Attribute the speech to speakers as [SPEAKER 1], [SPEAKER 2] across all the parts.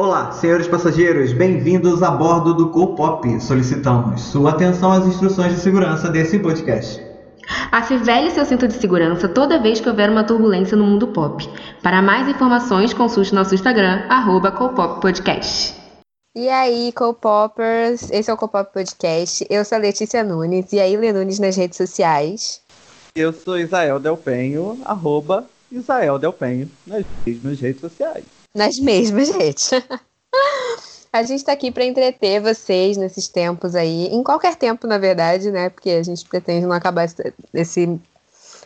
[SPEAKER 1] Olá, senhores passageiros, bem-vindos a bordo do Copop. Solicitamos sua atenção às instruções de segurança desse podcast.
[SPEAKER 2] Afivele seu cinto de segurança toda vez que houver uma turbulência no mundo pop. Para mais informações, consulte nosso Instagram, arroba Podcast.
[SPEAKER 3] E aí, Co-Poppers, esse é o Co-Pop Podcast. Eu sou a Letícia Nunes, e aí, Lê Nunes nas redes sociais.
[SPEAKER 4] Eu sou Isael Delpenho, arroba Isael Delpenho nas mesmas redes sociais.
[SPEAKER 3] Nas mesmas redes. a gente está aqui para entreter vocês nesses tempos aí, em qualquer tempo, na verdade, né? Porque a gente pretende não acabar esse,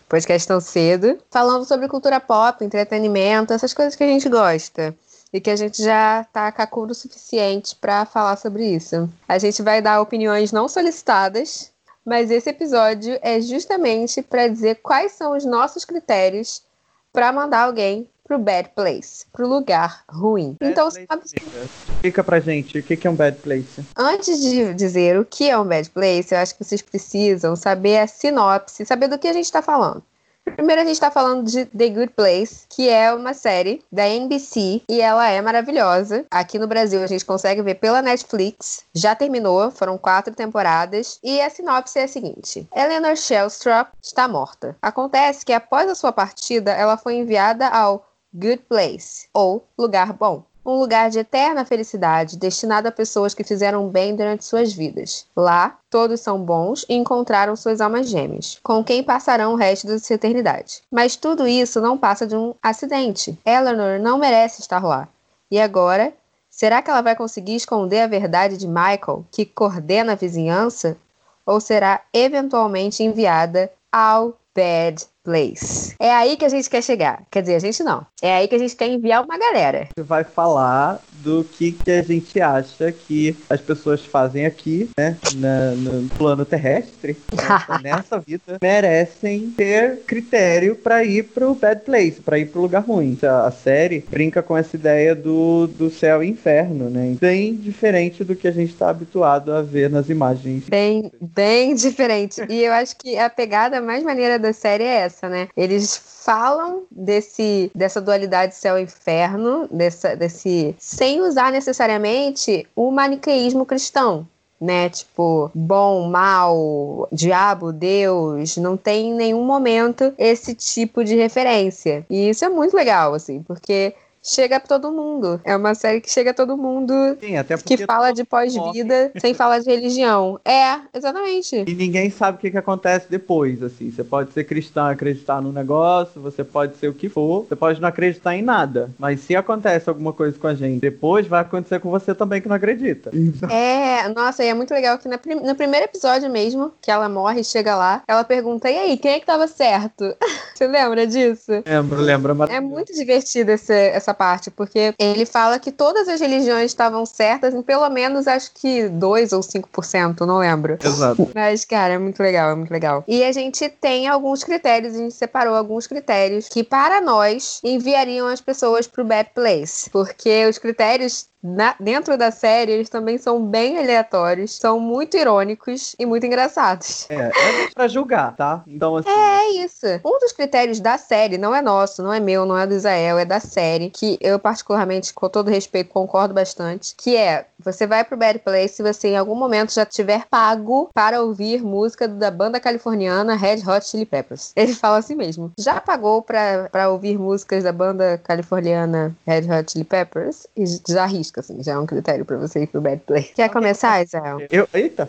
[SPEAKER 3] podcast tão cedo, falando sobre cultura pop, entretenimento, essas coisas que a gente gosta e que a gente já tá cacudo o suficiente para falar sobre isso. A gente vai dar opiniões não solicitadas, mas esse episódio é justamente para dizer quais são os nossos critérios para mandar alguém pro bad place, pro lugar ruim.
[SPEAKER 4] Bad
[SPEAKER 3] então,
[SPEAKER 4] sabe... explica pra gente o que é um bad place.
[SPEAKER 3] Antes de dizer o que é um bad place, eu acho que vocês precisam saber a sinopse, saber do que a gente está falando. Primeiro a gente está falando de The Good Place, que é uma série da NBC e ela é maravilhosa. Aqui no Brasil a gente consegue ver pela Netflix. Já terminou, foram quatro temporadas. E a sinopse é a seguinte: Eleanor Shellstrop está morta. Acontece que após a sua partida, ela foi enviada ao Good Place, ou Lugar Bom um lugar de eterna felicidade destinado a pessoas que fizeram bem durante suas vidas. Lá, todos são bons e encontraram suas almas gêmeas, com quem passarão o resto da sua eternidade. Mas tudo isso não passa de um acidente. Eleanor não merece estar lá. E agora, será que ela vai conseguir esconder a verdade de Michael, que coordena a vizinhança? Ou será eventualmente enviada ao Bad Place. É aí que a gente quer chegar. Quer dizer, a gente não. É aí que a gente quer enviar uma galera.
[SPEAKER 4] Você vai falar do que, que a gente acha que as pessoas fazem aqui, né? Na, no plano terrestre, né, nessa vida, merecem ter critério para ir pro bad place, para ir pro lugar ruim. A, a, série brinca com essa ideia do, do céu e inferno, né? Bem diferente do que a gente está habituado a ver nas imagens.
[SPEAKER 3] Bem, bem diferente. E eu acho que a pegada mais maneira da série é essa essa, né? Eles falam desse dessa dualidade céu e inferno, dessa, desse sem usar necessariamente o maniqueísmo cristão, né? Tipo, bom, mal, diabo, Deus, não tem em nenhum momento esse tipo de referência. E isso é muito legal, assim, porque chega a todo mundo. É uma série que chega a todo mundo.
[SPEAKER 4] Sim, até
[SPEAKER 3] porque que fala de pós-vida sem falar de religião. É, exatamente.
[SPEAKER 4] E ninguém sabe o que, que acontece depois, assim. Você pode ser cristão acreditar no negócio, você pode ser o que for, você pode não acreditar em nada. Mas se acontece alguma coisa com a gente depois, vai acontecer com você também que não acredita.
[SPEAKER 3] É, nossa, e é muito legal que na prim no primeiro episódio mesmo, que ela morre e chega lá, ela pergunta: e aí, quem é que tava certo? você lembra disso?
[SPEAKER 4] Lembro, lembro.
[SPEAKER 3] É muito divertido esse, essa essa parte, porque ele fala que todas as religiões estavam certas em pelo menos acho que 2 ou 5%, não lembro.
[SPEAKER 4] Exato.
[SPEAKER 3] Mas, cara, é muito legal, é muito legal. E a gente tem alguns critérios, a gente separou alguns critérios que, para nós, enviariam as pessoas pro Bad Place. Porque os critérios na, dentro da série, eles também são bem aleatórios, são muito irônicos e muito engraçados.
[SPEAKER 4] É, é pra julgar, tá? Então, assim.
[SPEAKER 3] É isso. Um dos critérios da série, não é nosso, não é meu, não é do Israel, é da série, que eu, particularmente, com todo respeito, concordo bastante, que é você vai pro Bad Place se você em algum momento já tiver pago para ouvir música da banda californiana Red Hot Chili Peppers. Ele fala assim mesmo. Já pagou para ouvir músicas da banda californiana Red Hot Chili Peppers? E já arrisca, assim, já é um critério para você ir pro Bad Place. Quer começar, Israel?
[SPEAKER 4] Eu, eita!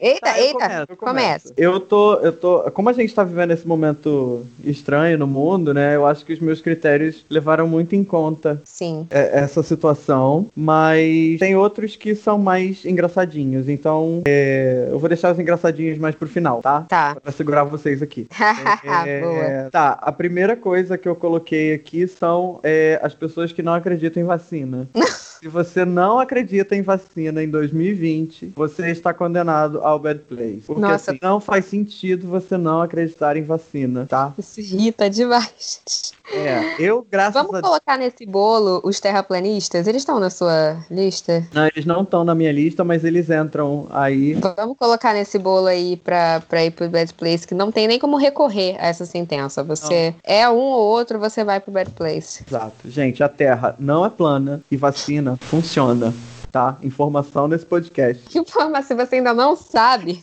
[SPEAKER 3] Eita, tá, eita! Começo, eu começa.
[SPEAKER 4] Eu tô, eu tô. Como a gente tá vivendo esse momento estranho no mundo, né? Eu acho que os meus critérios levaram muito em conta
[SPEAKER 3] Sim.
[SPEAKER 4] essa situação. Mas tem outro outros que são mais engraçadinhos. Então, é, eu vou deixar os engraçadinhos mais pro final, tá?
[SPEAKER 3] Tá.
[SPEAKER 4] Pra segurar vocês aqui. é, tá, a primeira coisa que eu coloquei aqui são é, as pessoas que não acreditam em vacina. Se você não acredita em vacina em 2020, você está condenado ao bad place. Porque
[SPEAKER 3] Nossa.
[SPEAKER 4] assim, não faz sentido você não acreditar em vacina, tá?
[SPEAKER 3] Isso irrita demais.
[SPEAKER 4] É, eu, graças
[SPEAKER 3] Vamos a... colocar nesse bolo os terraplanistas? Eles estão na sua lista?
[SPEAKER 4] Não, eles não estão na minha lista, mas eles entram aí.
[SPEAKER 3] Vamos colocar nesse bolo aí pra, pra ir pro Bad Place, que não tem nem como recorrer a essa sentença. Você não. é um ou outro, você vai pro Bad Place.
[SPEAKER 4] Exato. Gente, a Terra não é plana e vacina funciona, tá? Informação nesse podcast.
[SPEAKER 3] Que informação você ainda não sabe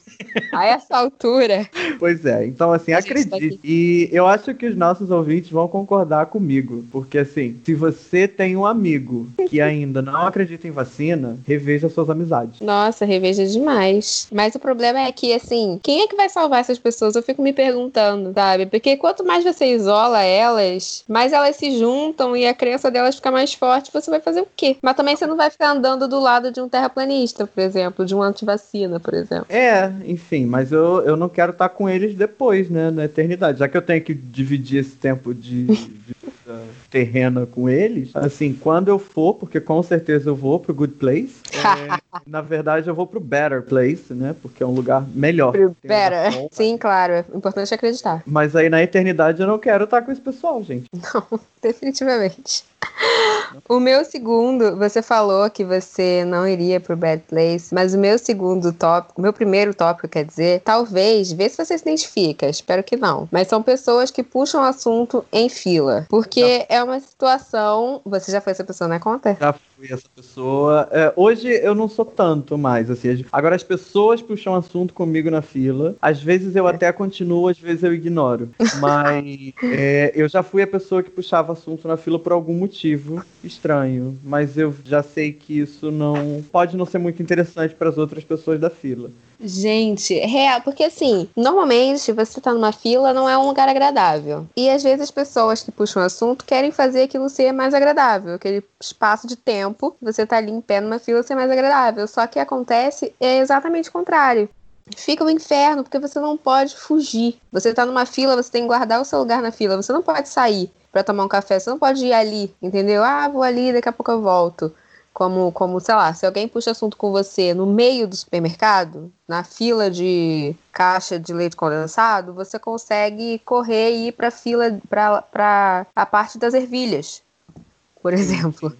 [SPEAKER 3] a essa altura?
[SPEAKER 4] Pois é, então assim,
[SPEAKER 3] A tá
[SPEAKER 4] acredite.
[SPEAKER 3] aqui.
[SPEAKER 4] e eu acho que os nossos ouvintes vão concordar comigo, porque assim, se você tem um amigo que ainda não acredita em vacina, reveja suas amizades.
[SPEAKER 3] Nossa, reveja demais. Mas o problema é que, assim, quem é que vai salvar essas pessoas? Eu fico me perguntando, sabe? Porque quanto mais você isola elas, mais elas se juntam e a crença delas fica mais forte. Você vai fazer o quê? Mas também você não vai ficar andando do lado de um terraplanista, por exemplo, de um antivacina, por exemplo.
[SPEAKER 4] É, enfim, mas eu, eu não quero estar com eles depois, né, na eternidade. Já que eu tenho que dividir esse tempo de vida terrena com eles, assim, quando eu for, porque com certeza eu vou pro Good Place, é, na verdade eu vou pro Better Place, né, porque é um lugar melhor.
[SPEAKER 3] Pera.
[SPEAKER 4] bom.
[SPEAKER 3] Sim, claro. É importante acreditar.
[SPEAKER 4] Mas aí na eternidade eu não quero estar com esse pessoal, gente.
[SPEAKER 3] Definitivamente. O meu segundo, você falou que você não iria pro Bad Place, mas o meu segundo tópico, o meu primeiro tópico, quer dizer, talvez, vê se você se identifica, espero que não. Mas são pessoas que puxam assunto em fila. Porque é uma situação. Você já foi essa pessoa, né? Conta?
[SPEAKER 4] Já fui essa pessoa. É, hoje eu não sou tanto mais, assim. as- Agora as pessoas puxam assunto comigo na fila. Às vezes eu até continuo, às vezes eu ignoro. Mas é, eu já fui a pessoa que puxava assunto na fila por algum motivo estranho. Mas eu já sei que isso não pode não ser muito interessante para as outras pessoas da fila.
[SPEAKER 3] Gente, real, porque assim, normalmente você tá numa fila não é um lugar agradável. E às vezes as pessoas que puxam o assunto querem fazer aquilo ser mais agradável, aquele espaço de tempo, você tá ali em pé numa fila ser mais agradável. Só que acontece é exatamente o contrário. Fica um inferno, porque você não pode fugir. Você tá numa fila, você tem que guardar o seu lugar na fila, você não pode sair pra tomar um café, você não pode ir ali, entendeu? Ah, vou ali, daqui a pouco eu volto. Como, como, sei lá, se alguém puxa assunto com você no meio do supermercado, na fila de caixa de leite condensado, você consegue correr e ir pra fila, pra a parte das ervilhas, por exemplo.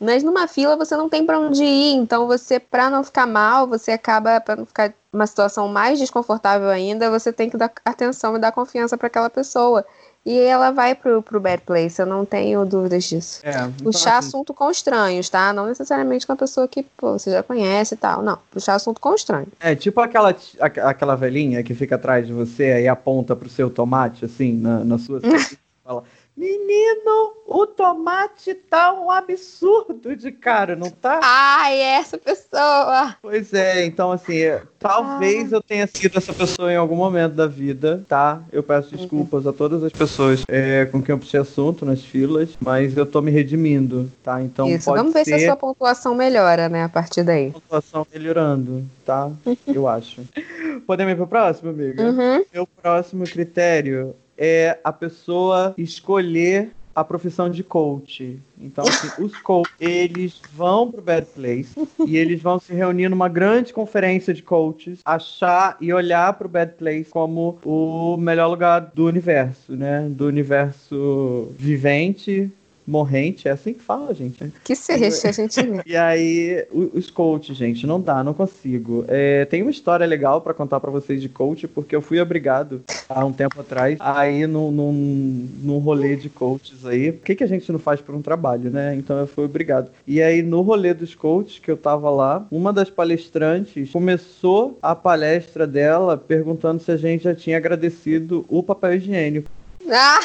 [SPEAKER 3] Mas numa fila você não tem pra onde ir, então você, pra não ficar mal, você acaba, pra não ficar uma situação mais desconfortável ainda, você tem que dar atenção e dar confiança pra aquela pessoa. E ela vai pro, pro bad place, eu não tenho dúvidas disso
[SPEAKER 4] É, então,
[SPEAKER 3] puxar
[SPEAKER 4] assim,
[SPEAKER 3] assunto com estranhos, tá? Não necessariamente com a pessoa que pô, você já conhece e tal. Não, puxar assunto com estranho.
[SPEAKER 4] É tipo aquela, aquela velhinha que fica atrás de você e aponta pro seu tomate, assim, na, na sua. fala: Menino, o tomate tá um absurdo de caro, não tá?
[SPEAKER 3] Ai, essa pessoa!
[SPEAKER 4] Pois é, então assim, é, talvez eu tenha sido essa pessoa em algum momento da vida, tá? Eu peço desculpas a todas as pessoas é, com quem eu puxei assunto nas filas, mas eu tô me redimindo, tá? Então
[SPEAKER 3] Isso, vamos ver se a
[SPEAKER 4] ser
[SPEAKER 3] sua pontuação melhora, né, a partir daí.
[SPEAKER 4] a pontuação melhorando, tá? Eu acho. Podemos ir pro próximo, amiga?
[SPEAKER 3] Uhum.
[SPEAKER 4] Meu próximo critério é a pessoa escolher a profissão de coach. Então, assim, os coaches, eles vão pro Bad Place e eles vão se reunir numa grande conferência de coaches, achar e olhar pro Bad Place como o melhor lugar do universo, né? Do universo vivente, morrente, é assim que fala, gente.
[SPEAKER 3] Que seja, a gente.
[SPEAKER 4] E aí, os coaches, gente, não dá, não consigo. É, tem uma história legal pra contar pra vocês de coach, porque eu fui obrigado há um tempo atrás a ir num, num, num rolê de coaches aí. O que, que a gente não faz por um trabalho, né? Então eu fui obrigado. E aí, no rolê dos coaches, que eu tava lá, uma das palestrantes começou a palestra dela perguntando se a gente já tinha agradecido o papel higiênico.
[SPEAKER 3] Ah,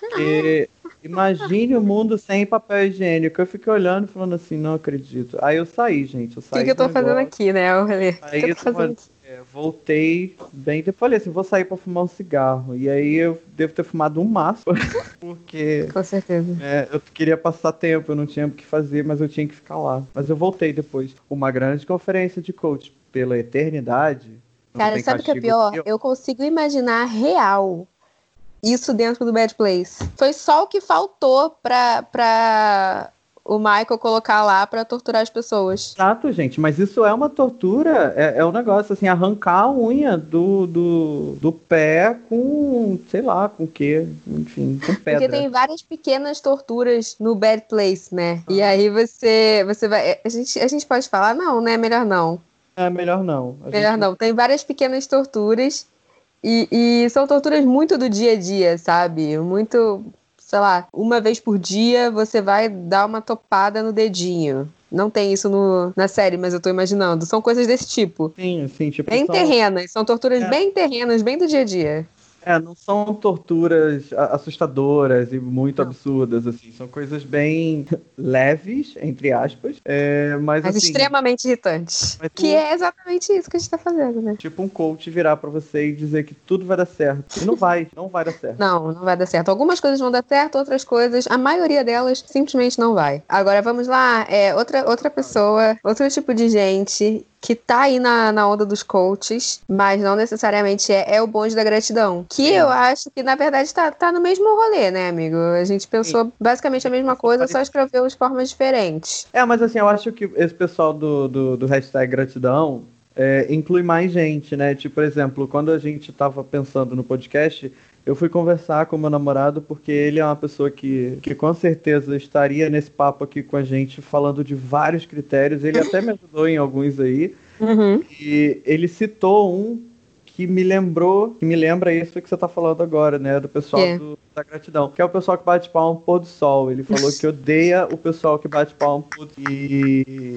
[SPEAKER 4] Porque imagine o mundo sem papel higiênico. Eu fiquei olhando e falando assim, não acredito. Aí eu saí, gente. Eu
[SPEAKER 3] o
[SPEAKER 4] saí
[SPEAKER 3] que, que eu tô
[SPEAKER 4] do
[SPEAKER 3] fazendo aqui, né? O que,
[SPEAKER 4] Aí
[SPEAKER 3] que eu
[SPEAKER 4] eu
[SPEAKER 3] tô fazendo aqui?
[SPEAKER 4] é, voltei bem. Eu falei assim, vou sair pra fumar um cigarro. E aí eu devo ter fumado um maço. Porque
[SPEAKER 3] Com certeza.
[SPEAKER 4] é, eu queria passar tempo, eu não tinha o que fazer, mas eu tinha que ficar lá. Mas eu voltei depois. Uma grande conferência de coach pela eternidade.
[SPEAKER 3] Cara, sabe o que é pior. Eu consigo imaginar real isso dentro do Bad Place. Foi só o que faltou pra, pra o Michael colocar lá pra torturar as pessoas.
[SPEAKER 4] Exato, gente, mas isso é uma tortura, é, é um negócio assim, arrancar a unha do, do, do pé com, sei lá, com o quê, enfim, com pedra.
[SPEAKER 3] Porque tem várias pequenas torturas no Bad Place, né? E aí você, você vai. A gente, a gente pode falar, não, né? Melhor não.
[SPEAKER 4] É melhor não. A
[SPEAKER 3] Melhor
[SPEAKER 4] gente-
[SPEAKER 3] não. Tem várias pequenas torturas. E, e são torturas muito do dia a dia, sabe? Muito. sei lá, uma vez por dia você vai dar uma topada no dedinho. Não tem isso no, na série, mas eu tô imaginando. São coisas desse tipo.
[SPEAKER 4] Sim, sim, tipo.
[SPEAKER 3] Bem
[SPEAKER 4] são-
[SPEAKER 3] terrenas, são torturas
[SPEAKER 4] É.
[SPEAKER 3] bem terrenas, bem do dia a dia.
[SPEAKER 4] É, não são torturas assustadoras e muito
[SPEAKER 3] Não.
[SPEAKER 4] absurdas, assim. São coisas bem leves, entre aspas. É, mas,
[SPEAKER 3] Mas
[SPEAKER 4] assim,
[SPEAKER 3] extremamente irritantes.
[SPEAKER 4] Mas tu-
[SPEAKER 3] Que é exatamente isso que a gente tá fazendo, né?
[SPEAKER 4] tipo um coach virar pra você e dizer que tudo vai dar certo. E não vai, não vai dar certo.
[SPEAKER 3] Não, não vai dar certo. Algumas coisas vão dar certo, outras coisas, a maioria delas simplesmente não vai. Agora vamos lá, é outra, outra pessoa, outro tipo de gente que tá aí na, na onda dos coaches, mas não necessariamente é, é o bonde da gratidão. Que
[SPEAKER 4] Sim.
[SPEAKER 3] eu acho que, na verdade, tá, tá no mesmo rolê, né, amigo? A gente pensou basicamente a mesma coisa, só escreveu de formas diferentes.
[SPEAKER 4] É, mas assim, eu acho que esse pessoal do, do, do hashtag gratidão é, inclui mais gente, né? Tipo, por exemplo, quando a gente tava pensando no podcast, eu fui conversar com meu namorado porque ele é uma pessoa que, que com certeza estaria nesse papo aqui com a gente, falando de vários critérios. Ele até me ajudou em alguns aí.
[SPEAKER 3] Uhum.
[SPEAKER 4] E ele citou um que me lembrou, que me lembra isso que você tá falando agora, né? Do pessoal
[SPEAKER 3] É.
[SPEAKER 4] do- da gratidão. Que é o pessoal que bate palma pôr do sol. Ele falou que odeia o pessoal que bate palma pôr do... E...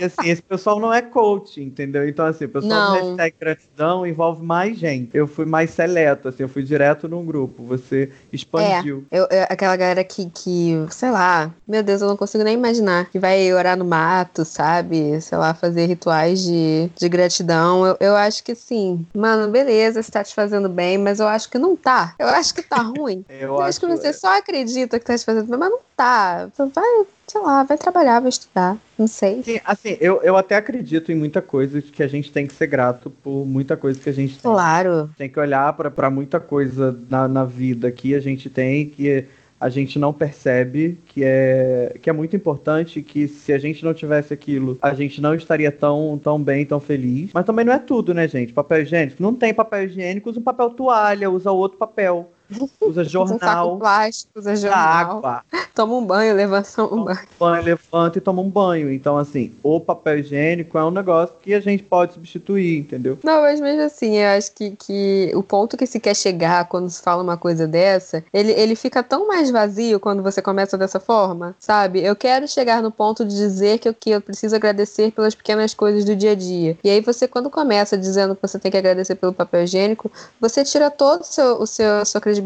[SPEAKER 4] e assim, esse pessoal não é coach, entendeu? Então, assim, o pessoal
[SPEAKER 3] Não.
[SPEAKER 4] do hashtag gratidão envolve mais gente. Eu fui mais seleto, assim, eu fui direto num grupo. Você expandiu.
[SPEAKER 3] Eu, eu- aquela galera que, que, sei lá, meu Deus, eu não consigo nem imaginar. Que vai orar no mato, sabe? Sei lá, fazer rituais de, de gratidão. Eu, eu acho que sim. Mano, beleza, você tá te fazendo bem, mas eu acho que não tá. Eu acho que tá ruim.
[SPEAKER 4] Eu,
[SPEAKER 3] Eu acho que você só acredita que tá te fazendo mas não tá. Vai, sei lá, vai trabalhar, vai estudar. Não sei.
[SPEAKER 4] Sim, assim, eu, eu até acredito em muita coisa que a gente tem que ser grato por muita coisa que a gente tem.
[SPEAKER 3] Claro.
[SPEAKER 4] Tem que olhar pra- pra muita coisa na, na vida que a gente tem que a gente não percebe, que é, que é muito importante, que se a gente não tivesse aquilo, a gente não estaria tão, tão bem, tão feliz. Mas também não é tudo, né, gente? Papel higiênico. Não tem papel higiênico, usa um papel toalha, usa outro papel. Usa
[SPEAKER 3] Usa um
[SPEAKER 4] jornal,
[SPEAKER 3] plástico, usa jornal.
[SPEAKER 4] água.
[SPEAKER 3] Toma um banho, levanta um banho.
[SPEAKER 4] banho, levanta e toma um banho. Então, assim, o papel higiênico é um negócio que a gente pode substituir, entendeu?
[SPEAKER 3] Não, mas mesmo assim, eu acho que, que o ponto que se quer chegar quando se fala uma coisa dessa, ele, ele fica tão mais vazio quando você começa dessa forma, sabe? Eu quero chegar no ponto de dizer que eu, que eu preciso agradecer pelas pequenas coisas do dia a dia. E aí você, quando começa dizendo que você tem que agradecer pelo papel higiênico, você tira todo o seu, o seu, a sua credibilidade.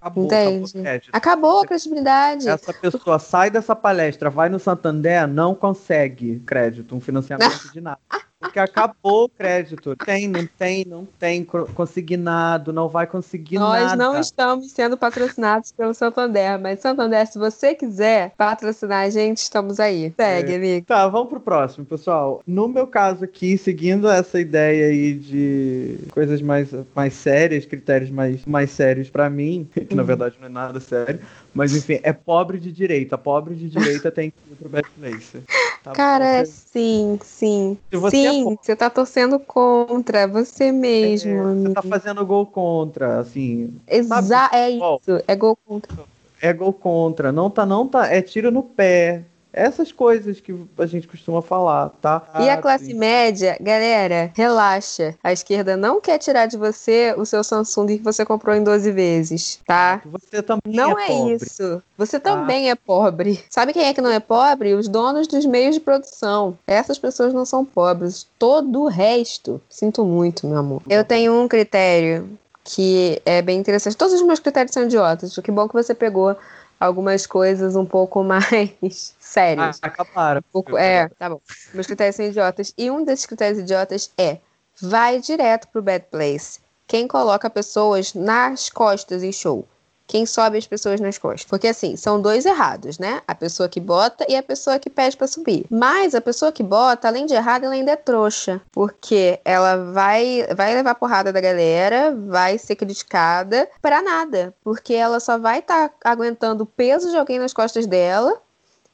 [SPEAKER 4] Acabou,
[SPEAKER 3] entende?
[SPEAKER 4] acabou o crédito.
[SPEAKER 3] Acabou a credibilidade.
[SPEAKER 4] Essa pessoa sai dessa palestra, vai no Santander, não consegue crédito, um financiamento de nada. Porque acabou o crédito. Tem, não tem, não tem consignado, não vai conseguir
[SPEAKER 3] Nós
[SPEAKER 4] nada.
[SPEAKER 3] não estamos sendo patrocinados pelo Santander, mas Santander, se você quiser patrocinar a gente, estamos aí. Segue,
[SPEAKER 4] É.
[SPEAKER 3] amigo.
[SPEAKER 4] Tá, vamos pro próximo, pessoal. No meu caso aqui, seguindo essa ideia aí de coisas mais, mais sérias, critérios mais, mais sérios pra mim, que na verdade não é nada sério, mas enfim, é pobre de direita. Pobre de direita tem que ir pro Place. Tá?
[SPEAKER 3] Cara, sim, sim.
[SPEAKER 4] Você é
[SPEAKER 3] sim,
[SPEAKER 4] pobre-
[SPEAKER 3] você tá torcendo contra você mesmo.
[SPEAKER 4] É, você tá fazendo gol contra, assim.
[SPEAKER 3] Exa
[SPEAKER 4] sabe,
[SPEAKER 3] é isso, é gol contra.
[SPEAKER 4] É gol contra. Não tá, não tá. É tiro no pé. Essas coisas que a gente costuma falar, tá?
[SPEAKER 3] E a
[SPEAKER 4] Ah,
[SPEAKER 3] classe média, galera, relaxa. A esquerda não quer tirar de você o seu Samsung que você comprou em 12 vezes, tá?
[SPEAKER 4] Você também
[SPEAKER 3] Não
[SPEAKER 4] é,
[SPEAKER 3] é,
[SPEAKER 4] pobre.
[SPEAKER 3] isso. Você também é pobre. Sabe quem é que não é pobre? Os donos dos meios de produção. Essas pessoas não são pobres. Todo o resto. Sinto muito, meu amor. Eu tenho um critério que é bem interessante. Todos os meus critérios são idiotas. Que bom que você pegou algumas coisas um pouco mais sérias.
[SPEAKER 4] Ah, acabaram.
[SPEAKER 3] Um pouco- é, tá bom. Meus critérios são idiotas. E um desses critérios idiotas é: vai direto pro bad place. Quem coloca pessoas nas costas em show? Quem sobe as pessoas nas costas? Porque assim, são dois errados, né? A pessoa que bota e a pessoa que pede pra subir. Mas a pessoa que bota, além de errada, ela ainda é trouxa. Porque ela vai, vai levar porrada da galera, vai ser criticada pra nada. Porque ela só vai estar aguentando o peso de alguém nas costas dela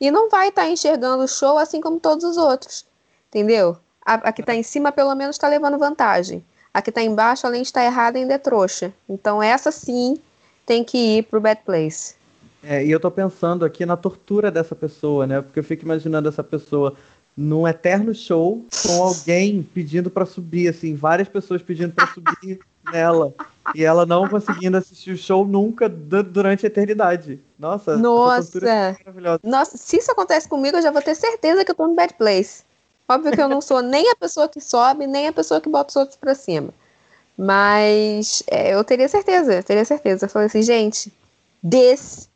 [SPEAKER 3] e não vai estar enxergando o show assim como todos os outros. Entendeu? A, a que tá em cima, pelo menos, tá levando vantagem. A que tá embaixo, além de estar errada, ainda é trouxa. Então, essa sim tem que ir pro bad place.
[SPEAKER 4] É, e eu tô pensando aqui na tortura dessa pessoa, né? Porque eu fico imaginando essa pessoa num eterno show com alguém pedindo pra subir, assim, várias pessoas pedindo pra subir nela. E ela não conseguindo assistir o show nunca durante a eternidade. Nossa,
[SPEAKER 3] Nossa. É maravilhosa. Nossa, se isso acontece comigo, eu já vou ter certeza que eu tô no bad place. Óbvio que eu não sou nem a pessoa que sobe, nem a pessoa que bota os outros pra cima. Mas é, eu teria certeza, eu teria certeza. Eu falei assim, gente, this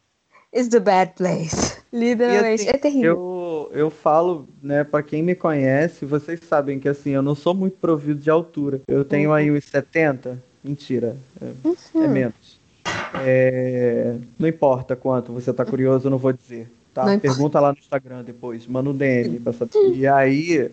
[SPEAKER 3] is the bad place. Literalmente, assim, é terrível.
[SPEAKER 4] Eu, eu falo, né, pra quem me conhece, vocês sabem que assim, eu não sou muito provido de altura. Eu tenho uhum. aí uns 70. Mentira, é, é uhum. é menos. É, não importa quanto, você tá curioso, eu não vou dizer. Tá? Pergunta lá no Instagram depois, manda um DM pra saber. E aí,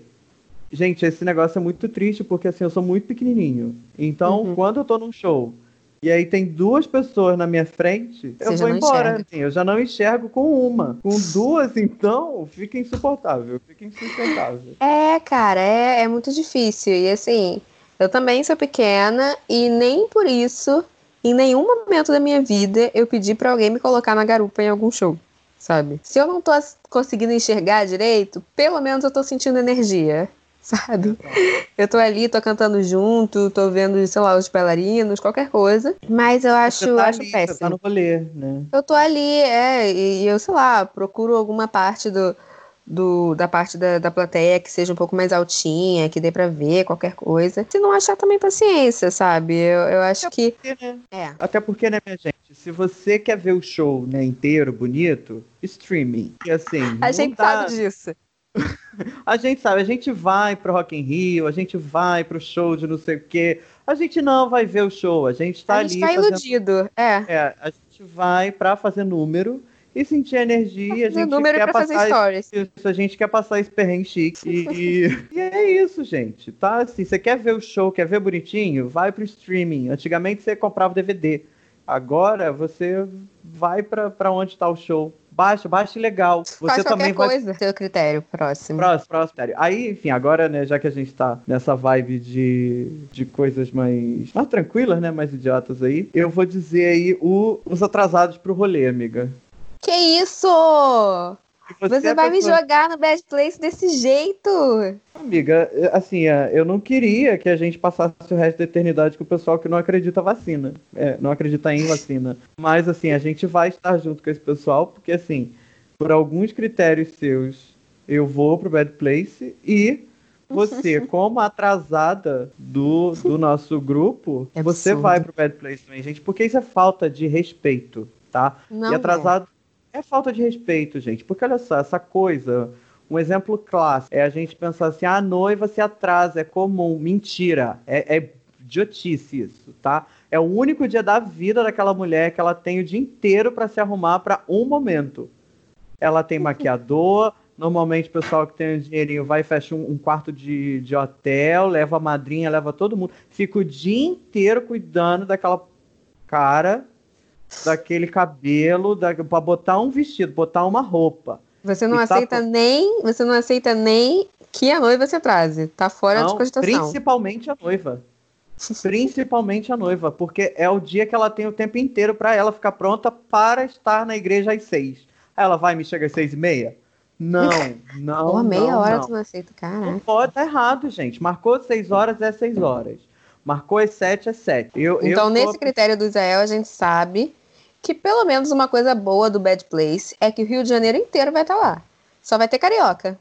[SPEAKER 4] gente, esse negócio é muito triste porque assim, eu sou muito pequenininho. Então, uhum. quando eu tô num show e aí tem duas pessoas na minha frente, Você eu vou embora. Assim, eu já não enxergo com uma. Com duas, então, fica insuportável, fica insustentável.
[SPEAKER 3] É, cara, é, é muito difícil. E assim, eu também sou pequena e nem por isso, em nenhum momento da minha vida, eu pedi para alguém me colocar na garupa em algum show, sabe? Se eu não tô conseguindo enxergar direito, pelo menos eu tô sentindo energia sabe? Eu tô ali, tô cantando junto, tô vendo, sei lá, os bailarinos, qualquer coisa. Mas eu acho,
[SPEAKER 4] tá
[SPEAKER 3] acho
[SPEAKER 4] ali,
[SPEAKER 3] péssimo.
[SPEAKER 4] Você tá no rolê, né?
[SPEAKER 3] Eu tô ali, é, e eu, sei lá, procuro alguma parte do, do, da parte da, da plateia que seja um pouco mais altinha, que dê pra ver qualquer coisa. Se não achar também paciência, sabe? Eu, eu acho Até que.
[SPEAKER 4] Porque, né? É. Até porque, né, minha gente? Se você quer ver o show né, inteiro, bonito, streaming. E assim.
[SPEAKER 3] A gente dá... sabe disso.
[SPEAKER 4] A gente sabe, a gente vai pro Rock in Rio, a gente vai pro show de não sei o quê. A gente não vai ver o show, a gente tá
[SPEAKER 3] a
[SPEAKER 4] ali.
[SPEAKER 3] A gente tá fazendo... iludido, é.
[SPEAKER 4] É, a gente vai pra fazer número e sentir energia. A gente
[SPEAKER 3] número
[SPEAKER 4] quer
[SPEAKER 3] pra
[SPEAKER 4] passar
[SPEAKER 3] fazer stories.
[SPEAKER 4] Isso, a gente quer passar esse perrengue chique. E, e, é isso, gente. Tá assim, você quer ver o show, quer ver bonitinho? Vai pro streaming. Antigamente você comprava DVD. Agora você vai para onde está o show baixa, baixa legal. Você
[SPEAKER 3] Faz
[SPEAKER 4] também
[SPEAKER 3] vai. coisa, seu critério próximo.
[SPEAKER 4] Próximo, próximo critério. Aí, enfim, agora, né, já que a gente tá nessa vibe de, de coisas mais, mais tranquilas, né, mais idiotas aí, eu vou dizer aí o, os atrasados pro rolê, amiga.
[SPEAKER 3] Que isso? Você, você vai pessoa... me jogar no Bad Place desse jeito?
[SPEAKER 4] Amiga, assim, é, eu não queria que a gente passasse o resto da eternidade com o pessoal que não acredita vacina. É, não acredita em vacina. Mas, assim, a gente vai estar junto com esse pessoal, porque, assim, por alguns critérios seus, eu vou pro Bad Place e você, como atrasada do, do nosso grupo, é você vai pro Bad Place também, gente, porque isso é falta de respeito, tá?
[SPEAKER 3] Não
[SPEAKER 4] e atrasado. É falta de respeito, gente. Porque olha só, essa coisa. Um exemplo clássico é a gente pensar assim: a noiva se atrasa, é comum. Mentira. É, é idiotice isso, tá? É o único dia da vida daquela mulher que ela tem o dia inteiro para se arrumar para um momento. Ela tem maquiador. Normalmente o pessoal que tem um dinheirinho vai fecha um, um, quarto de, de hotel, leva a madrinha, leva todo mundo. Fica o dia inteiro cuidando daquela cara daquele cabelo, da, para botar um vestido, botar uma roupa.
[SPEAKER 3] Você não tá aceita tá... nem, você não aceita nem que a noiva se atrase. Tá fora não, de cogitação.
[SPEAKER 4] Principalmente a noiva. Principalmente a noiva, porque é o dia que ela tem o tempo inteiro para ela ficar pronta para estar na igreja às seis. Ela vai me chegar às seis e meia? Não, não. Pô,
[SPEAKER 3] meia
[SPEAKER 4] não,
[SPEAKER 3] hora
[SPEAKER 4] não.
[SPEAKER 3] tu não aceita, cara.
[SPEAKER 4] Não pode, tá errado, gente. Marcou seis horas, é seis horas. Marcou às sete, é sete. Eu,
[SPEAKER 3] então,
[SPEAKER 4] eu
[SPEAKER 3] nesse critério do Israel, a gente sabe que pelo menos uma coisa boa do Bad Place é que o Rio de Janeiro inteiro vai estar tá lá. Só vai ter carioca.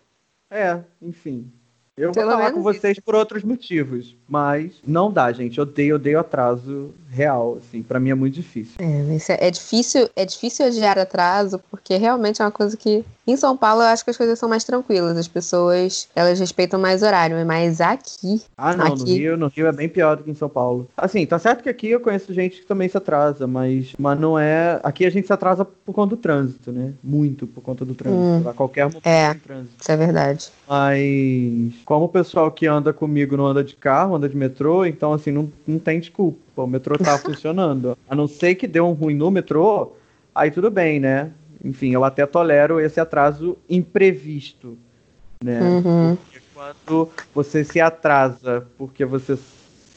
[SPEAKER 4] É, enfim. Eu Pelo vou falar com vocês isso. por outros motivos, mas não dá, gente. Eu odeio, odeio atraso real, assim. Para mim é muito difícil.
[SPEAKER 3] É, é difícil, é difícil adiar atraso, porque realmente é uma coisa que em São Paulo eu acho que as coisas são mais tranquilas, as pessoas, elas respeitam mais horário, mas aqui,
[SPEAKER 4] Ah, não,
[SPEAKER 3] aqui...
[SPEAKER 4] no Rio, no Rio é bem pior do que em São Paulo. Assim, tá certo que aqui eu conheço gente que também se atrasa, mas mas não é, aqui a gente se atrasa por conta do trânsito, né? Muito por conta do trânsito, hum, a qualquer momento
[SPEAKER 3] é,
[SPEAKER 4] trânsito.
[SPEAKER 3] Isso é verdade.
[SPEAKER 4] Mas como o pessoal que anda comigo não anda de carro, anda de metrô, então assim, não, não tem desculpa. O metrô tá funcionando. A não ser que dê um ruim no metrô, aí tudo bem, né? Enfim, eu até tolero esse atraso imprevisto, né?
[SPEAKER 3] Uhum.
[SPEAKER 4] Porque quando você se atrasa porque você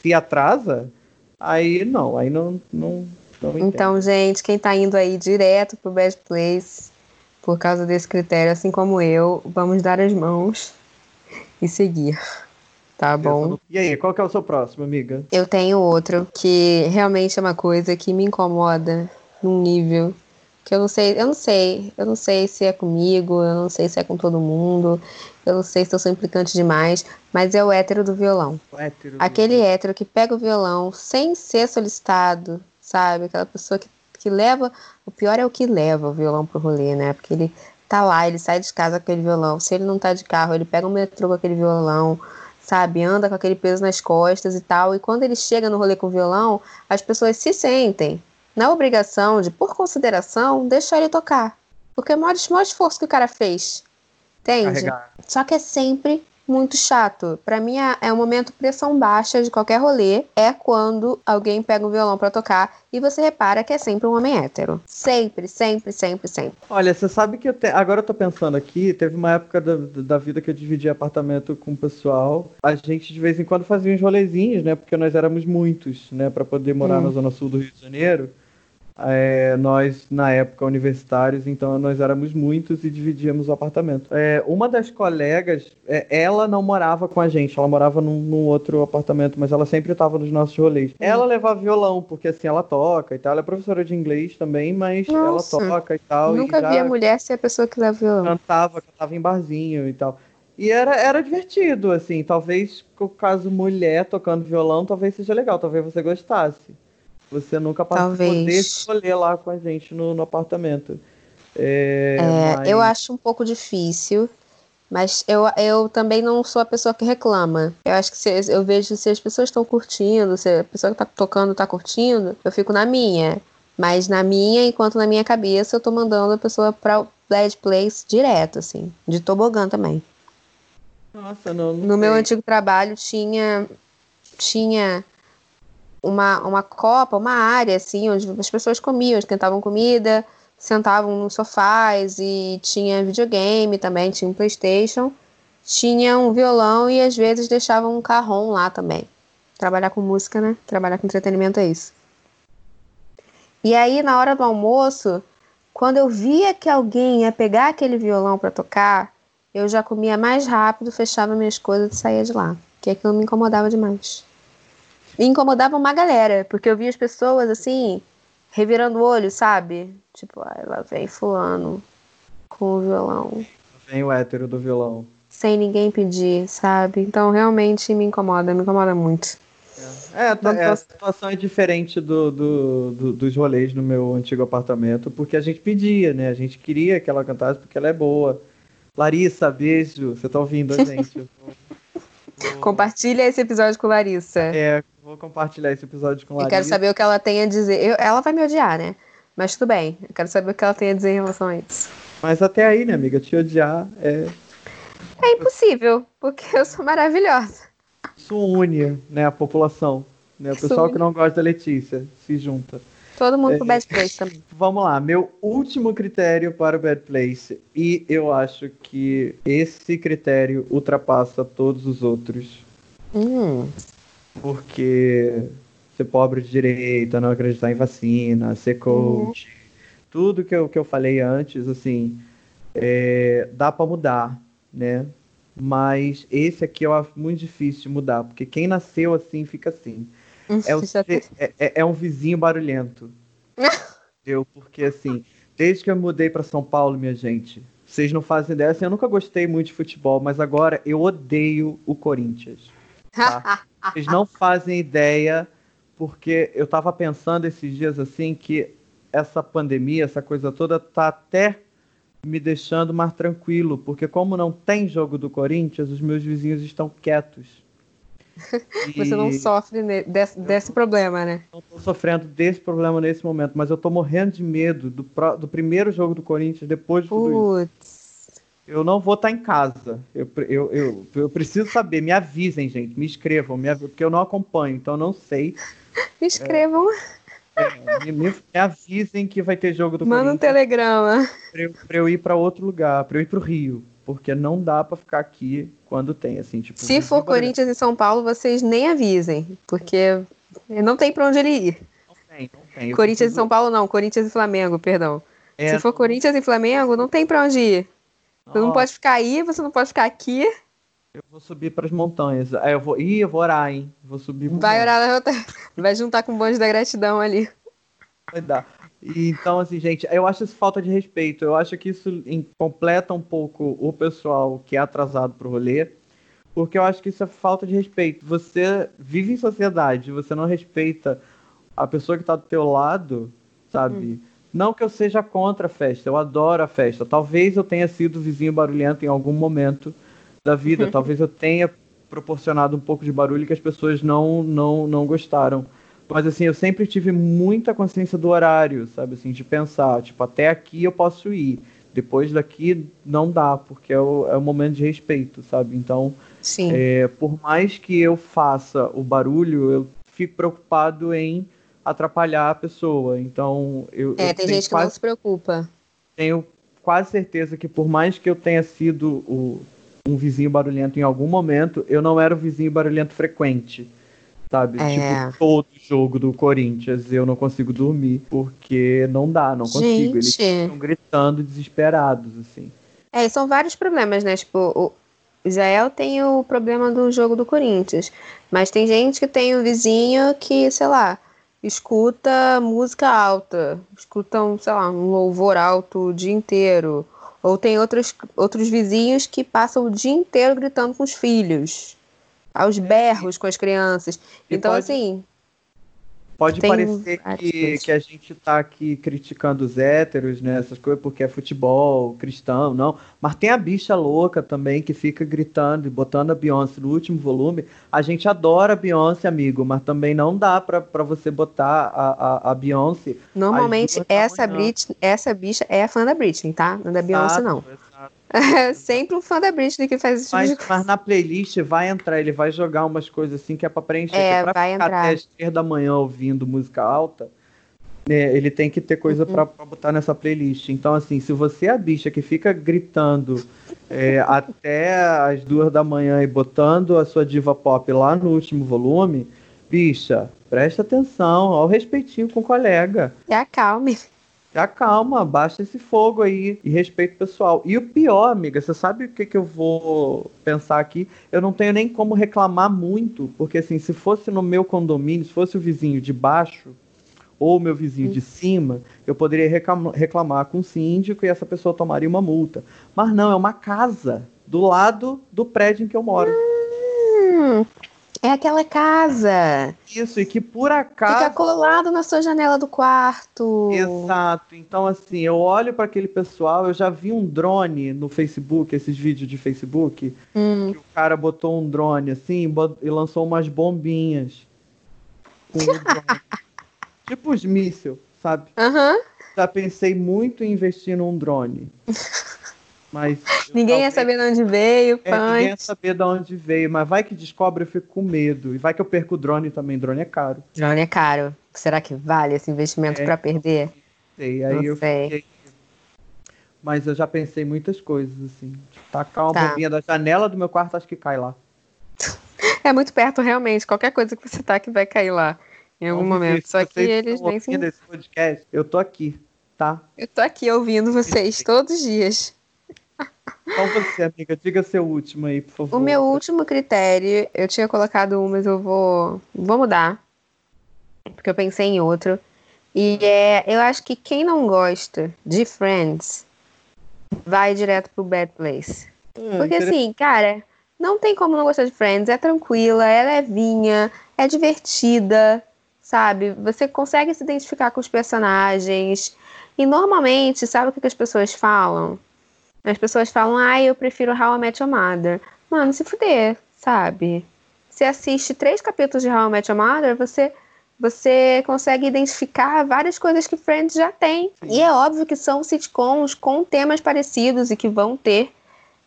[SPEAKER 4] se atrasa, aí não, aí não, não, não
[SPEAKER 3] Então, gente, quem tá indo aí direto pro Bad Place por causa desse critério, assim como eu, vamos dar as mãos e seguir. Tá bom.
[SPEAKER 4] E aí, qual que é o seu próximo, amiga?
[SPEAKER 3] Eu tenho outro que realmente é uma coisa que me incomoda num nível que eu não sei, eu não sei, eu não sei se é comigo, eu não sei se é com todo mundo, eu não sei se eu sou implicante demais, mas é o hétero do violão.
[SPEAKER 4] O hétero.
[SPEAKER 3] Aquele hétero que pega o violão sem ser solicitado, sabe? Aquela pessoa que, que leva. O pior é o que leva o violão pro rolê, né? Porque ele tá lá, ele sai de casa com aquele violão. Se ele não tá de carro, ele pega um metrô com aquele violão, sabe? Anda com aquele peso nas costas e tal. E quando ele chega no rolê com o violão, as pessoas se sentem na obrigação de, por consideração, deixar ele tocar. Porque é o maior, esforço que o cara fez. Entende? Só que é sempre muito chato. Pra mim é, é um momento pressão baixa de qualquer rolê. É quando alguém pega um violão pra tocar e você repara que é sempre um homem hétero. Sempre, sempre, sempre, sempre.
[SPEAKER 4] Olha, você sabe que eu te- agora eu tô pensando aqui, teve uma época da, da vida que eu dividi apartamento com o pessoal. A gente de vez em quando fazia uns rolezinhos, né? Porque nós éramos muitos, né? Pra poder morar
[SPEAKER 3] Hum.
[SPEAKER 4] na zona sul do Rio de Janeiro. É, nós, na época, universitários, então nós éramos muitos e dividíamos o apartamento. É, uma das colegas, é, ela não morava com a gente, ela morava num, num outro apartamento, mas ela sempre estava nos nossos rolês. Ela levava violão, porque assim, ela toca e tal. Ela é professora de inglês também, mas
[SPEAKER 3] Nossa.
[SPEAKER 4] ela toca e tal.
[SPEAKER 3] Nunca
[SPEAKER 4] e
[SPEAKER 3] vi a mulher ser a pessoa que leva violão.
[SPEAKER 4] cantava, cantava em barzinho e tal. E era, era divertido, assim. Talvez, no caso mulher tocando violão, talvez seja legal, talvez você gostasse. Você nunca participou
[SPEAKER 3] Talvez.
[SPEAKER 4] desse rolê lá com a gente no, no apartamento. É,
[SPEAKER 3] É,
[SPEAKER 4] mas-
[SPEAKER 3] Eu acho um pouco difícil, mas eu, eu também não sou a pessoa que reclama. Eu acho que se, eu vejo se as pessoas estão curtindo, se a pessoa que tá tocando tá curtindo, eu fico na minha. Mas na minha, enquanto na minha cabeça, eu tô mandando a pessoa pra o Bad Place direto, assim. De tobogã também.
[SPEAKER 4] Nossa, não, não
[SPEAKER 3] No meu
[SPEAKER 4] sei.
[SPEAKER 3] antigo trabalho tinha tinha uma, uma copa, uma área assim, onde as pessoas comiam, esquentavam comida, sentavam nos sofás e tinha videogame também, tinha um PlayStation, tinha um violão e às vezes deixavam um carrom lá também. Trabalhar com música, né? Trabalhar com entretenimento é isso. E aí, na hora do almoço, quando eu via que alguém ia pegar aquele violão para tocar, eu já comia mais rápido, fechava minhas coisas e saía de lá. Que aquilo me incomodava demais. E incomodava uma galera, porque eu via as pessoas assim, revirando o olho, sabe? Tipo, ai, lá vem fulano com o violão.
[SPEAKER 4] Vem o hétero do violão.
[SPEAKER 3] Sem ninguém pedir, sabe? Então realmente me incomoda, me incomoda muito.
[SPEAKER 4] É,
[SPEAKER 3] Vamos
[SPEAKER 4] é, a situação é diferente do, do- do- dos rolês no meu antigo apartamento, porque a gente pedia, né? A gente queria que ela cantasse porque ela é boa. Larissa, beijo. Você tá ouvindo a gente?
[SPEAKER 3] Compartilha esse episódio com Larissa.
[SPEAKER 4] É, vou compartilhar esse episódio com
[SPEAKER 3] Eu
[SPEAKER 4] Larissa.
[SPEAKER 3] quero saber o que ela tem a dizer. Eu- ela vai me odiar, né? Mas tudo bem. Eu quero saber o que ela tem a dizer em relação a isso.
[SPEAKER 4] Mas até aí, né, amiga? Te odiar é.
[SPEAKER 3] É impossível, porque eu sou maravilhosa.
[SPEAKER 4] Isso une, né, a população. Né? O pessoal que não gosta da Letícia se junta.
[SPEAKER 3] Todo mundo
[SPEAKER 4] É.
[SPEAKER 3] pro Bad Place também.
[SPEAKER 4] Vamos lá, meu último critério para o Bad Place. E eu acho que esse critério ultrapassa todos os outros.
[SPEAKER 3] Hum.
[SPEAKER 4] Porque ser pobre de direita, não acreditar em vacina, ser coach, tudo que eu, que eu falei antes, assim, é, dá para mudar, né? Mas esse aqui eu acho muito difícil de mudar, porque quem nasceu assim fica assim. É, o- é, é- é um vizinho barulhento. Entendeu? Porque assim, desde que eu mudei para São Paulo, minha gente, vocês não fazem ideia, assim, eu nunca gostei muito de futebol, mas agora eu odeio o Corinthians. tá? Vocês não fazem ideia, porque eu tava pensando esses dias assim que essa pandemia, essa coisa toda, tá até me deixando mais tranquilo, porque como não tem jogo do Corinthians, os meus vizinhos estão quietos.
[SPEAKER 3] Você não
[SPEAKER 4] E
[SPEAKER 3] sofre desse, desse problema, né?
[SPEAKER 4] não tô sofrendo desse problema nesse momento, mas eu tô morrendo de medo do, pro- do primeiro jogo do Corinthians depois de tudo isso. Eu não vou estar em casa. Eu, eu, eu, eu preciso saber. Me avisem, gente. Me escrevam, me avi- porque eu não acompanho, então eu não sei.
[SPEAKER 3] Me escrevam,
[SPEAKER 4] É, me, me- me avisem que vai ter jogo do
[SPEAKER 3] manda um telegrama.
[SPEAKER 4] pra eu, pra eu ir para outro lugar, pra eu ir pro Rio. Porque não dá pra ficar aqui quando tem, assim, tipo...
[SPEAKER 3] Se for. Corinthians e São Paulo, vocês nem avisem, porque não tem pra onde ele ir.
[SPEAKER 4] Não tem, não tem.
[SPEAKER 3] Corinthians e
[SPEAKER 4] preciso-
[SPEAKER 3] São Paulo não, Corinthians e Flamengo, perdão.
[SPEAKER 4] É,
[SPEAKER 3] Se for Corinthians e Flamengo, não tem pra onde ir. Você não pode ficar aí, você não pode ficar aqui.
[SPEAKER 4] Eu vou subir para as montanhas. Aí eu vou. Ih, eu vou orar, hein? Vou subir
[SPEAKER 3] Vai orar, vai juntar com o bonde da gratidão ali.
[SPEAKER 4] Vai dar. E, então, assim, gente, eu acho isso falta de respeito. Eu acho que isso completa um pouco o pessoal que é atrasado pro rolê. Porque eu acho que isso é falta de respeito. Você vive em sociedade, você não respeita a pessoa que tá do teu lado, sabe? Não que eu seja contra a festa, eu adoro a festa. Talvez eu tenha sido vizinho barulhento em algum momento da vida. Talvez eu tenha proporcionado um pouco de barulho que as pessoas não, não, não gostaram. Mas assim, eu sempre tive muita consciência do horário, sabe? Assim, de pensar, tipo, até aqui eu posso ir. Depois daqui não dá, porque é o, é o momento de respeito, sabe? Então,
[SPEAKER 3] Sim.
[SPEAKER 4] é, por mais que eu faça o barulho, eu fico preocupado em atrapalhar a pessoa. Então, eu,
[SPEAKER 3] É,
[SPEAKER 4] eu
[SPEAKER 3] tem gente que não
[SPEAKER 4] quase
[SPEAKER 3] se preocupa.
[SPEAKER 4] tenho quase certeza que por mais que eu tenha sido o- um vizinho barulhento em algum momento, eu não era o vizinho barulhento frequente. Sabe?
[SPEAKER 3] É.
[SPEAKER 4] Tipo, todo jogo do Corinthians eu não consigo dormir, porque não dá, não consigo. Eles ficam gritando desesperados, assim.
[SPEAKER 3] É, e são vários problemas, né? Tipo, o Israel tem o problema do jogo do Corinthians, mas tem gente que tem um vizinho que, sei lá, escuta música alta, escuta, um, sei lá, um louvor alto o dia inteiro. Ou tem outros, outros vizinhos que passam o dia inteiro gritando com os filhos, aos berros com as crianças.
[SPEAKER 4] E
[SPEAKER 3] então,
[SPEAKER 4] pode-
[SPEAKER 3] assim,
[SPEAKER 4] Pode
[SPEAKER 3] Tem
[SPEAKER 4] parecer que, que a gente tá aqui criticando os héteros, né? Essas coisas, porque é futebol, cristão, não. Mas tem a bicha louca também que fica gritando e botando a Beyoncé no último volume. A gente adora a Beyoncé, amigo, mas também não dá pra, pra você botar a, a, a Beyoncé.
[SPEAKER 3] normalmente
[SPEAKER 4] da
[SPEAKER 3] essa. Brit, essa bicha é fã da Britney, tá? Não é da Beyoncé, não.
[SPEAKER 4] exato.
[SPEAKER 3] É sempre um fã da Britney que faz esse tipo
[SPEAKER 4] Mas,
[SPEAKER 3] de coisa.
[SPEAKER 4] mas na playlist vai entrar, ele vai jogar umas coisas assim que é pra preencher.
[SPEAKER 3] É,
[SPEAKER 4] é pra
[SPEAKER 3] vai
[SPEAKER 4] ficar
[SPEAKER 3] entrar.
[SPEAKER 4] até as três da manhã ouvindo música alta, né, ele tem que ter coisa
[SPEAKER 3] Uhum.
[SPEAKER 4] pra, pra botar nessa playlist. Então, assim, se você é a bicha que fica gritando é, até as duas da manhã e botando a sua diva pop lá no último volume, bicha, presta atenção, ó o respeitinho com o colega.
[SPEAKER 3] Se acalme.
[SPEAKER 4] Já calma, baixa esse fogo aí e respeito pessoal. E o pior, amiga, você sabe o que, que eu vou pensar aqui? Eu não tenho nem como reclamar muito, porque assim, se fosse no meu condomínio, se fosse o vizinho de baixo ou o meu vizinho de cima, eu poderia reclam- reclamar com o síndico e essa pessoa tomaria uma multa. Mas não, é uma casa do lado do prédio em que eu moro.
[SPEAKER 3] Hum, é aquela casa.
[SPEAKER 4] Isso, e que por
[SPEAKER 3] Fica
[SPEAKER 4] acaso.
[SPEAKER 3] colado na sua janela do quarto.
[SPEAKER 4] Exato. Então, assim, eu olho para aquele pessoal, eu já vi um drone no Facebook, esses vídeos de Facebook,
[SPEAKER 3] Hum,
[SPEAKER 4] que o cara botou um drone assim e lançou umas bombinhas. Com tipo os mísseis, sabe?
[SPEAKER 3] Aham.
[SPEAKER 4] Já pensei muito em investir num drone. Mas.
[SPEAKER 3] Ninguém ia
[SPEAKER 4] talvez-
[SPEAKER 3] saber de onde veio,
[SPEAKER 4] É, ninguém ia saber de onde veio, mas vai que descobre, eu fico com medo. E vai que eu perco o drone também, drone é caro.
[SPEAKER 3] Drone é caro. Será que vale esse investimento
[SPEAKER 4] É.
[SPEAKER 3] pra perder?
[SPEAKER 4] Sei, aí
[SPEAKER 3] Não
[SPEAKER 4] eu
[SPEAKER 3] sei.
[SPEAKER 4] fiquei. Mas eu já pensei muitas coisas, assim. Tacar uma
[SPEAKER 3] Tá.
[SPEAKER 4] bombinha da janela do meu quarto, acho que cai lá.
[SPEAKER 3] É muito perto, realmente. Qualquer coisa que você tá que vai cair lá em algum momento.
[SPEAKER 4] se
[SPEAKER 3] Só que eles nem se...
[SPEAKER 4] podcast, eu tô aqui, tá?
[SPEAKER 3] Eu tô aqui ouvindo vocês todos os dias.
[SPEAKER 4] Então você, amiga, diga seu último aí, por favor.
[SPEAKER 3] O meu último critério, eu tinha colocado um, mas eu vou, vou mudar. Porque eu pensei em outro. E é, eu acho que quem não gosta de Friends vai direto pro Bad Place.
[SPEAKER 4] Hum,
[SPEAKER 3] Porque assim, cara, não tem como não gostar de Friends. É tranquila, é levinha, é divertida, sabe? Você consegue se identificar com os personagens. E normalmente, sabe o que que as pessoas falam? As pessoas falam, ah, eu prefiro How I Met Your Mother. Mano, se fuder, sabe? Você assiste três capítulos de How I Met Your Mother, você, você consegue identificar várias coisas que Friends já tem. E é óbvio que são sitcoms com temas parecidos e que vão ter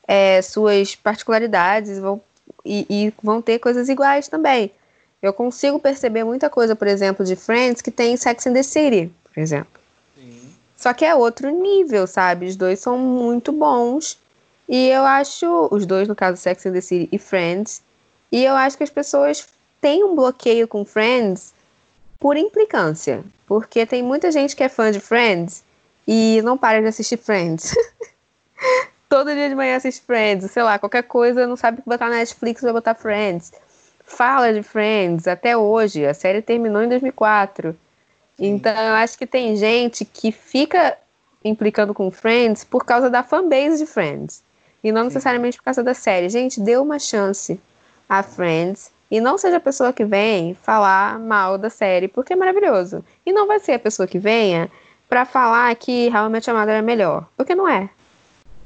[SPEAKER 3] é, suas particularidades vão, e, e vão ter coisas iguais também. Eu consigo perceber muita coisa, por exemplo, de Friends que tem em Sex and the City, por exemplo. Só que é outro nível, sabe? Os dois são muito bons. E eu acho, os dois, no caso, Sex and the City e Friends, e eu acho que as pessoas têm um bloqueio com Friends por implicância. Porque tem muita gente que é fã de Friends e não para de assistir Friends. todo dia de manhã assiste Friends, sei lá, qualquer coisa, não sabe o que botar na Netflix, vai botar Friends. Fala de Friends até hoje, a série terminou em 2004. Então, eu acho que tem gente que fica implicando com Friends por causa da fanbase de Friends. E não necessariamente por causa da série. Gente, dê uma chance a Friends. E não seja a pessoa que vem falar mal da série, porque é maravilhoso. E não vai ser a pessoa que venha para falar que How I Met Your Mother é melhor. Porque não é.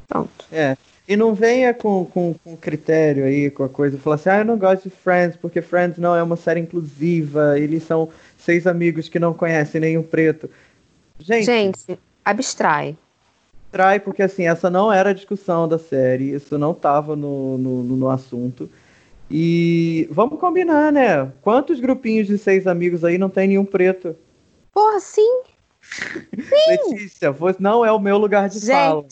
[SPEAKER 3] Pronto.
[SPEAKER 4] É. E não venha com, com, com critério aí, com a coisa, falar assim, ah, eu não gosto de Friends, porque Friends não é uma série inclusiva, eles são seis amigos que não conhecem nenhum preto. Gente,
[SPEAKER 3] Gente abstrai.
[SPEAKER 4] Abstrai, porque assim, essa não era a discussão da série, isso não estava no, no, no assunto. E vamos combinar, né? Quantos grupinhos de seis amigos aí não tem nenhum preto?
[SPEAKER 3] Porra, sim!
[SPEAKER 4] Letícia, não é o meu lugar de
[SPEAKER 3] Gente.
[SPEAKER 4] fala.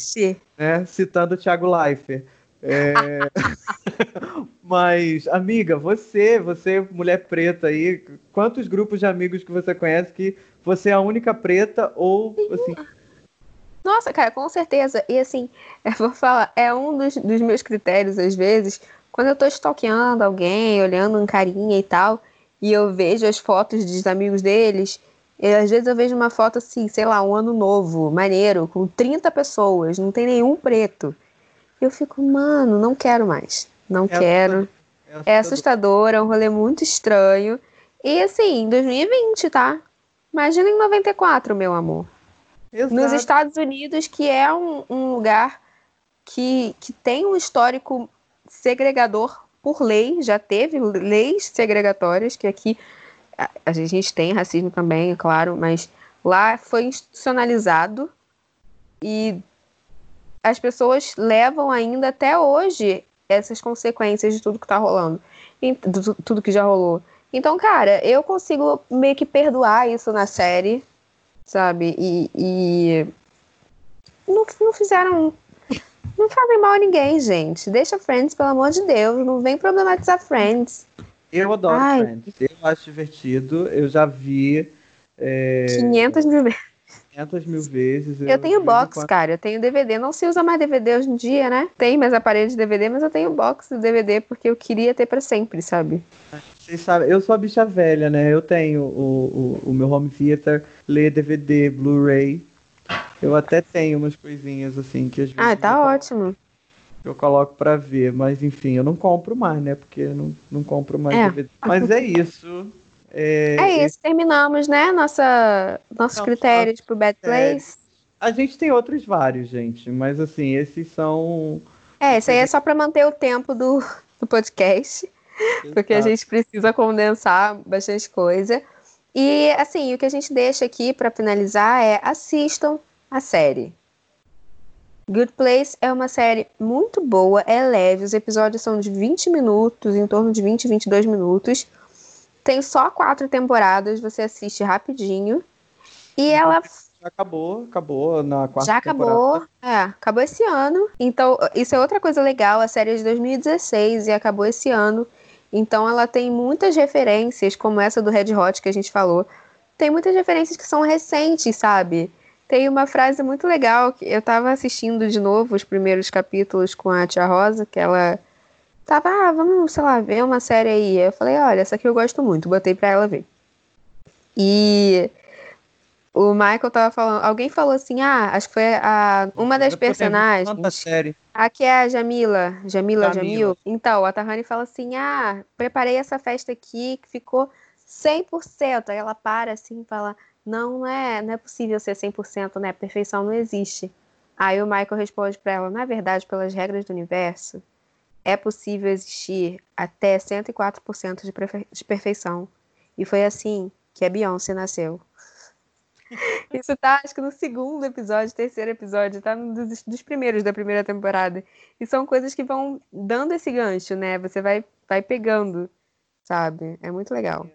[SPEAKER 4] Né? Citando o Thiago Leifert. É... Mas, amiga, você, você, mulher preta aí, quantos grupos de amigos que você conhece que você é a única preta ou assim.
[SPEAKER 3] Nossa, cara, com certeza. E assim, eu vou falar, é um dos, dos meus critérios, às vezes, quando eu tô stalkeando alguém, olhando um carinha e tal, e eu vejo as fotos dos amigos deles, e às vezes eu vejo uma foto assim, sei lá, um ano novo, maneiro, com 30 pessoas, não tem nenhum preto. Eu fico, mano, não quero mais. Não
[SPEAKER 4] É
[SPEAKER 3] quero.
[SPEAKER 4] assustador.
[SPEAKER 3] É assustador, é um rolê muito estranho. E assim, 2020, tá? Imagina em 94, meu amor.
[SPEAKER 4] Exato.
[SPEAKER 3] Nos Estados Unidos, que é um, um lugar que, que tem um histórico segregador por lei, já teve leis segregatórias, que aqui a, a gente tem racismo também, é claro, mas lá foi institucionalizado e as pessoas levam ainda até hoje essas consequências de tudo que tá rolando, de tu- tudo que já rolou. Então, cara, eu consigo meio que perdoar isso na série, sabe? E, e não, não fizeram. Não fazem mal a ninguém, gente. Deixa Friends, pelo amor de Deus. Não vem problematizar Friends.
[SPEAKER 4] Eu adoro
[SPEAKER 3] Ai.
[SPEAKER 4] Friends. Eu acho divertido. Eu já vi é,
[SPEAKER 3] 500 mil vezes.
[SPEAKER 4] 500 mil vezes.
[SPEAKER 3] Eu tenho
[SPEAKER 4] vez em
[SPEAKER 3] box,
[SPEAKER 4] quando-
[SPEAKER 3] cara. Eu tenho DVD. Não se usa mais DVD hoje em dia, né? Tem mais aparelho de DVD, mas eu tenho box de DVD porque eu queria ter pra sempre, sabe?
[SPEAKER 4] Vocês sabem, eu sou a bicha velha, né? Eu tenho o, o, o meu home theater, lê DVD, Blu-ray. Eu até tenho umas coisinhas assim que às vezes
[SPEAKER 3] Ah, tá
[SPEAKER 4] eu,
[SPEAKER 3] ótimo.
[SPEAKER 4] eu coloco pra ver, mas enfim, eu não compro mais, né? Porque eu não, não compro mais
[SPEAKER 3] É.
[SPEAKER 4] DVD. Mas é isso. É,
[SPEAKER 3] É isso, terminamos, né? Nossa, nossos
[SPEAKER 4] Não,
[SPEAKER 3] critérios pro Bad
[SPEAKER 4] critérios.
[SPEAKER 3] Place.
[SPEAKER 4] A gente tem outros vários, gente, mas assim, esses são.
[SPEAKER 3] É, isso aí é só pra manter o tempo do, do podcast. porque a
[SPEAKER 4] Exato.
[SPEAKER 3] gente precisa condensar bastante coisa. E assim, o que a gente deixa aqui para finalizar é assistam a série. Good Place é uma série muito boa, é leve, os episódios são de 20 minutos, em torno de 20, 22 minutos. Tem só quatro temporadas, você assiste rapidinho. E ela
[SPEAKER 4] Já acabou, acabou na quarta
[SPEAKER 3] já acabou. É, acabou esse ano. Então, isso é outra coisa legal. A série é de 2016 e acabou esse ano. Então, ela tem muitas referências, como essa do Red Hot que a gente falou. Tem muitas referências que são recentes, sabe? Tem uma frase muito legal que eu tava assistindo de novo os primeiros capítulos com a Tia Rosa, que ela tava, ah, vamos, sei lá, ver uma série aí. Eu falei, olha, essa aqui eu gosto muito, botei pra ela ver. E o Michael tava falando, alguém falou assim, ah, acho que foi a, uma das personagens.
[SPEAKER 4] Série.
[SPEAKER 3] Aqui é a Jamila, Jamila
[SPEAKER 4] Jamila.
[SPEAKER 3] Jamil. Então, a Tahani fala assim: ah, preparei essa festa aqui que ficou 100%. Aí ela para assim e fala: não, não é, não é possível ser 100%, né? Perfeição não existe. Aí o Michael responde pra ela: na verdade, pelas regras do universo, é possível existir até 104% de, de perfeição. E foi assim que a Beyoncé nasceu. Isso tá, acho que no segundo episódio, terceiro episódio, tá um dos, dos primeiros da primeira temporada. E são coisas que vão dando esse gancho, né? Você vai, vai pegando, sabe? É muito legal.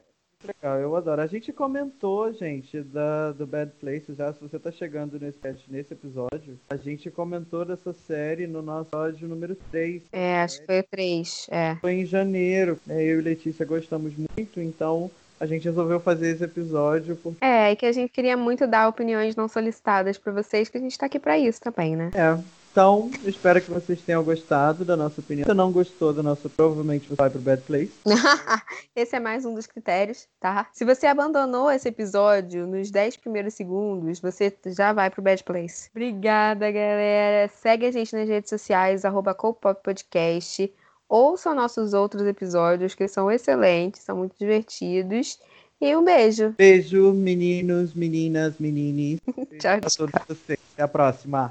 [SPEAKER 4] Legal, eu adoro. A gente comentou, gente, da, do Bad Place já. Se você tá chegando nesse, nesse episódio, a gente comentou dessa série no nosso episódio número 3.
[SPEAKER 3] É, acho que foi o 3. É.
[SPEAKER 4] Foi em janeiro. né? Eu e Letícia gostamos muito, então a gente resolveu fazer esse episódio porque
[SPEAKER 3] É, e que a gente queria muito dar opiniões não solicitadas pra vocês, que a gente tá aqui pra isso também, né?
[SPEAKER 4] é, Então, espero que vocês tenham gostado da nossa opinião. Se não gostou da nossa, provavelmente você vai pro Bad Place.
[SPEAKER 3] esse é mais um dos critérios, tá? Se você abandonou esse episódio nos 10 primeiros segundos, você já vai pro Bad Place. Obrigada, galera. Segue a gente nas redes sociais, arroba Podcast. Ouçam nossos outros episódios, que são excelentes, são muito divertidos. E um beijo.
[SPEAKER 4] Beijo, meninos, meninas, menines.
[SPEAKER 3] tchau,
[SPEAKER 4] tchau. a todos vocês. Até a próxima.